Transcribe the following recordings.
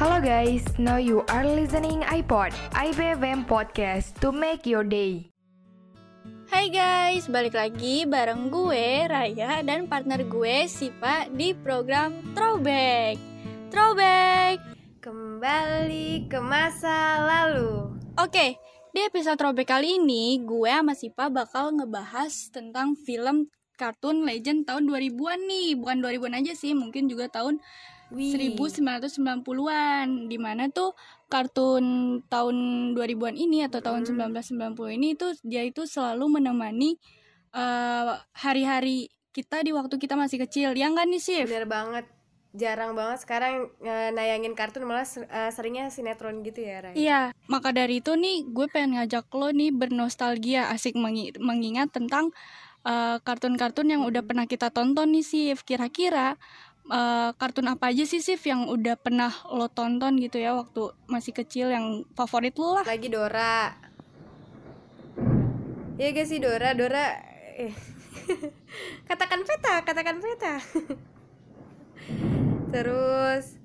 Hello guys, now you are listening iPod, IBFM Podcast to make your day. Hai guys, balik lagi bareng gue, Raya, dan partner gue, Sipa, di program Throwback. Throwback! Kembali ke masa lalu. Oke, di episode Throwback kali ini, gue sama Sipa bakal ngebahas tentang film kartun legend tahun 2000-an nih. Bukan 2000-an aja sih, mungkin juga tahun 1990-an di mana tuh kartun tahun 2000-an ini atau tahun hmm. 1990 ini itu dia itu selalu menemani uh, hari-hari kita di waktu kita masih kecil ya nggak nih sih bener banget jarang banget sekarang uh, nayangin kartun malah uh, seringnya sinetron gitu ya Ray. Iya, maka dari itu nih gue pengen ngajak lo nih bernostalgia asik mengingat tentang kartun-kartun uh, yang udah pernah kita tonton nih sih. Kira-kira uh, kartun apa aja sih Sif yang udah pernah lo tonton gitu ya waktu masih kecil yang favorit lo lah? Lagi Dora. Iya gak sih Dora, Dora eh. katakan peta, katakan peta. Terus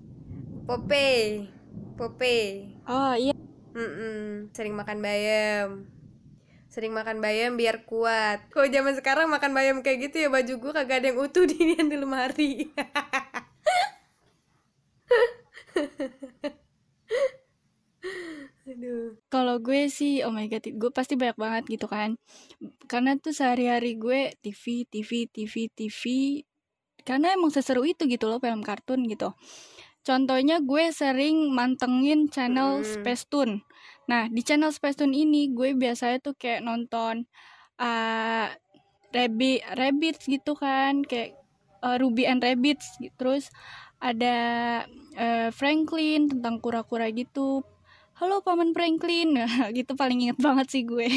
Popeye, Popeye. Oh iya. Mm -mm, sering makan bayam sering makan bayam biar kuat kalau zaman sekarang makan bayam kayak gitu ya baju gue kagak ada yang utuh di di lemari. Kalau gue sih, oh my god, gue pasti banyak banget gitu kan. Karena tuh sehari-hari gue TV, TV, TV, TV. Karena emang seseru itu gitu loh film kartun gitu. Contohnya gue sering mantengin channel hmm. Space Tune. Nah, di channel Space Tune ini gue biasanya tuh kayak nonton uh, Rabbit, Rabbits gitu kan, kayak uh, Ruby and Rabbits. Terus ada uh, Franklin tentang kura-kura gitu. Halo Paman Franklin. Gitu paling inget banget sih gue.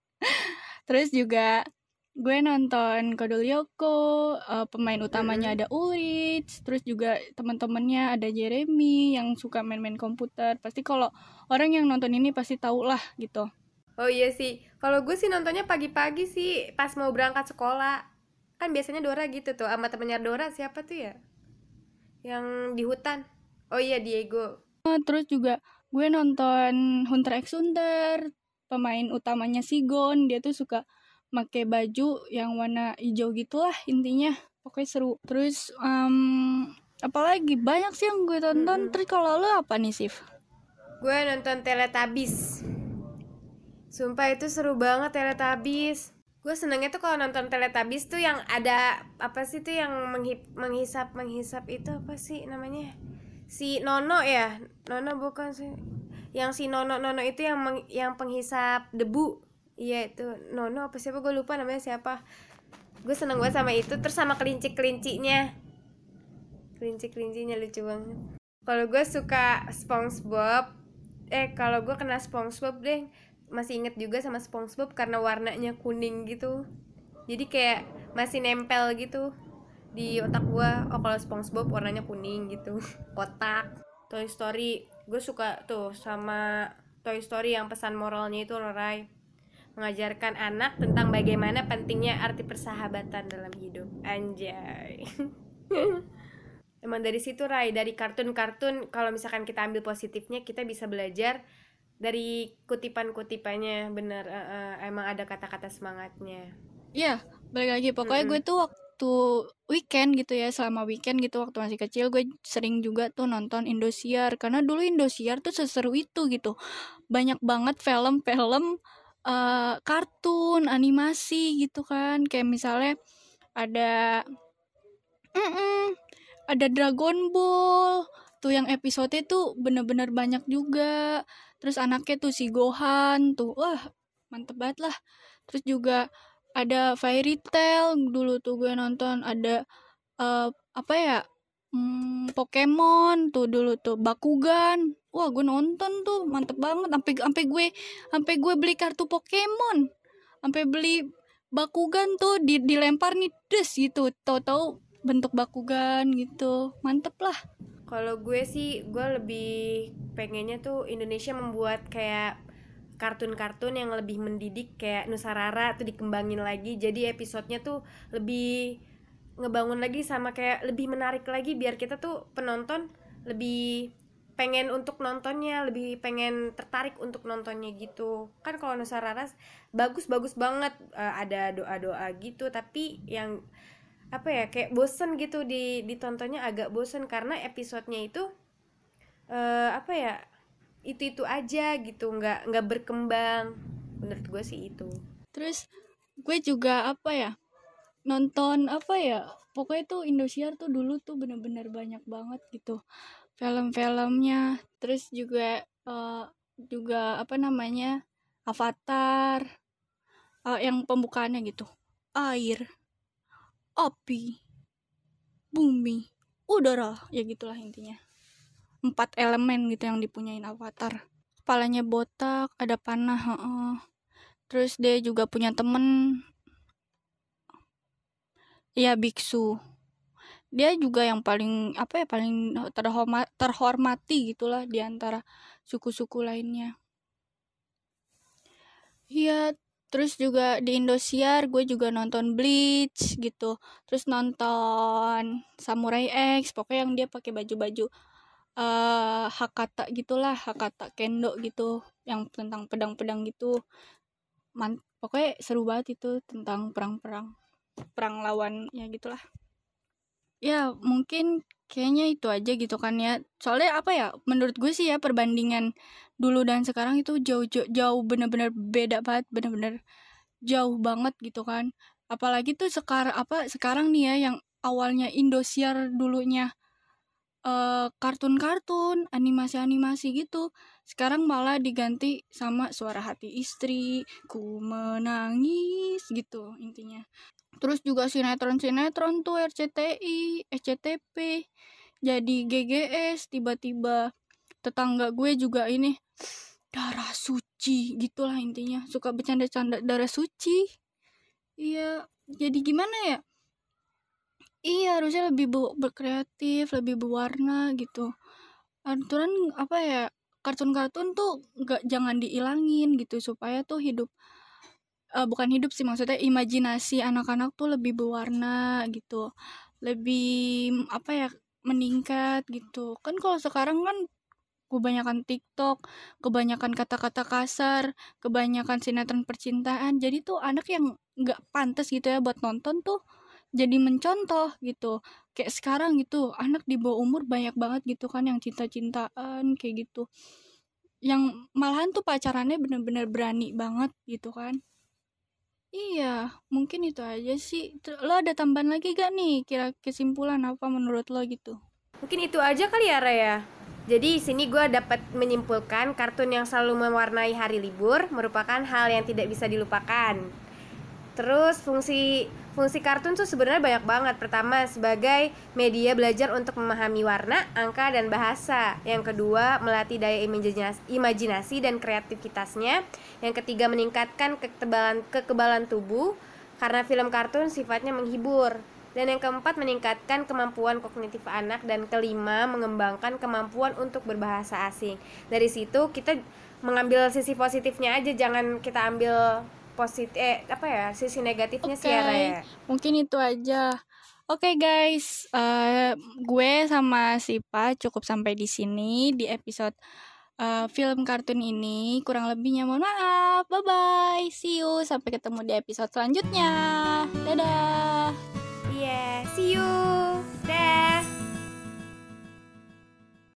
Terus juga gue nonton Kodol Yoko, uh, pemain utamanya ada Ulrich, terus juga teman-temannya ada Jeremy yang suka main-main komputer. Pasti kalau orang yang nonton ini pasti tau lah gitu. Oh iya sih, kalau gue sih nontonnya pagi-pagi sih pas mau berangkat sekolah. Kan biasanya Dora gitu tuh, sama temennya Dora siapa tuh ya? Yang di hutan. Oh iya Diego. Uh, terus juga gue nonton Hunter x Hunter, pemain utamanya Sigon, dia tuh suka pakai baju yang warna hijau gitulah intinya. Pokoknya seru. Terus um, apalagi? Banyak sih yang gue tonton. Mm -hmm. terus kalau lo apa nih Sif? Gue nonton Teletubbies. Sumpah itu seru banget Teletubbies. Gue senengnya tuh kalau nonton Teletubbies tuh yang ada apa sih tuh yang menghip, menghisap menghisap itu apa sih namanya? Si Nono ya? Nono bukan sih. Yang si Nono Nono itu yang meng, yang penghisap debu iya itu. Nono apa siapa? Gue lupa namanya siapa. Gue seneng banget sama itu terus sama kelinci kelincinya kelinci kelincinya lucu banget. Kalau gue suka SpongeBob eh kalau gue kena SpongeBob deh masih inget juga sama SpongeBob karena warnanya kuning gitu. Jadi kayak masih nempel gitu di otak gue oh kalau SpongeBob warnanya kuning gitu. Kotak. Toy Story gue suka tuh sama Toy Story yang pesan moralnya itu Rai mengajarkan anak tentang bagaimana pentingnya arti persahabatan dalam hidup. Anjay. Emang dari situ Rai, dari kartun-kartun kalau misalkan kita ambil positifnya kita bisa belajar dari kutipan-kutipannya bener uh, uh, emang ada kata-kata semangatnya. Iya, balik lagi pokoknya mm -hmm. gue tuh waktu weekend gitu ya selama weekend gitu waktu masih kecil gue sering juga tuh nonton Indosiar karena dulu Indosiar tuh seseru itu gitu banyak banget film-film uh, kartun, animasi gitu kan. Kayak misalnya ada mm -mm, ada Dragon Ball tuh yang episode tuh bener-bener banyak juga. Terus anaknya tuh si Gohan tuh, wah mantep banget lah. Terus juga ada Fairy Tail dulu tuh gue nonton ada uh, apa ya hmm, Pokemon tuh dulu tuh Bakugan wah gue nonton tuh mantep banget. Sampai sampai gue sampai gue beli kartu Pokemon. Sampai beli Bakugan tuh di, dilempar nih des gitu. Tahu-tahu bentuk Bakugan gitu. Mantep lah. Kalau gue sih gue lebih pengennya tuh Indonesia membuat kayak kartun-kartun yang lebih mendidik kayak Nusarara tuh dikembangin lagi. Jadi episodenya tuh lebih ngebangun lagi sama kayak lebih menarik lagi biar kita tuh penonton lebih pengen untuk nontonnya lebih pengen tertarik untuk nontonnya gitu. Kan kalau Nusa Raras bagus bagus banget uh, ada doa doa gitu. Tapi yang apa ya kayak bosen gitu di ditontonnya agak bosen. Karena episodenya itu uh, apa ya itu itu aja gitu. Nggak nggak berkembang. Menurut gue sih itu. Terus gue juga apa ya nonton apa ya pokoknya tuh Indosiar tuh dulu tuh bener-bener banyak banget gitu film-filmnya. Terus juga uh, juga apa namanya Avatar uh, yang pembukaannya gitu. Air api bumi udara. Ya gitulah intinya. Empat elemen gitu yang dipunyain Avatar. Kepalanya botak ada panah uh, terus dia juga punya temen. Ya biksu dia juga yang paling apa ya paling terhormat terhormati gitulah di antara suku-suku lainnya Iya, terus juga di Indosiar gue juga nonton Bleach gitu. Terus nonton Samurai X, pokoknya yang dia pakai baju-baju uh, Hakata gitulah, Hakata Kendo gitu, yang tentang pedang-pedang gitu. Man pokoknya seru banget itu tentang perang-perang perang lawan ya gitulah ya mungkin kayaknya itu aja gitu kan ya. Soalnya apa ya menurut gue sih ya perbandingan dulu dan sekarang itu jauh jauh, jauh bener-bener beda banget bener-bener jauh banget gitu kan. Apalagi tuh sekarang apa sekarang nih ya yang awalnya Indosiar dulunya eh, kartun-kartun animasi-animasi gitu sekarang malah diganti sama suara hati istri ku menangis gitu intinya terus juga sinetron-sinetron tuh RCTI, SCTP, jadi GGS tiba-tiba tetangga gue juga ini darah suci gitulah intinya. Suka bercanda-canda darah suci? Iya jadi gimana ya? Iya harusnya lebih berkreatif lebih berwarna gitu. Aturan apa ya kartun-kartun tuh nggak jangan diilangin gitu supaya tuh hidup uh, bukan hidup sih maksudnya imajinasi anak-anak tuh lebih berwarna gitu lebih apa ya meningkat gitu kan kalau sekarang kan kebanyakan TikTok, kebanyakan kata-kata kasar, kebanyakan sinetron percintaan. Jadi tuh anak yang nggak pantas gitu ya buat nonton tuh jadi mencontoh gitu. Kayak sekarang gitu, anak di bawah umur banyak banget gitu kan yang cinta-cintaan kayak gitu. Yang malahan tuh pacarannya bener-bener berani banget gitu kan. Iya, mungkin itu aja sih. Lo ada tambahan lagi gak nih? Kira kesimpulan apa menurut lo gitu? Mungkin itu aja kali ya, Raya. Jadi sini gue dapat menyimpulkan kartun yang selalu mewarnai hari libur merupakan hal yang tidak bisa dilupakan. Terus fungsi Fungsi kartun tuh sebenarnya banyak banget. Pertama, sebagai media belajar untuk memahami warna, angka, dan bahasa. Yang kedua, melatih daya imajinasi dan kreativitasnya. Yang ketiga, meningkatkan kekebalan kekebalan tubuh karena film kartun sifatnya menghibur. Dan yang keempat, meningkatkan kemampuan kognitif anak dan kelima, mengembangkan kemampuan untuk berbahasa asing. Dari situ kita mengambil sisi positifnya aja, jangan kita ambil positif eh apa ya sisi negatifnya okay. ya mungkin itu aja Oke okay guys, uh, gue sama Sipa cukup sampai di sini di episode uh, film kartun ini. Kurang lebihnya mohon maaf. Bye bye. See you. Sampai ketemu di episode selanjutnya. Dadah. Iya, yeah, see you.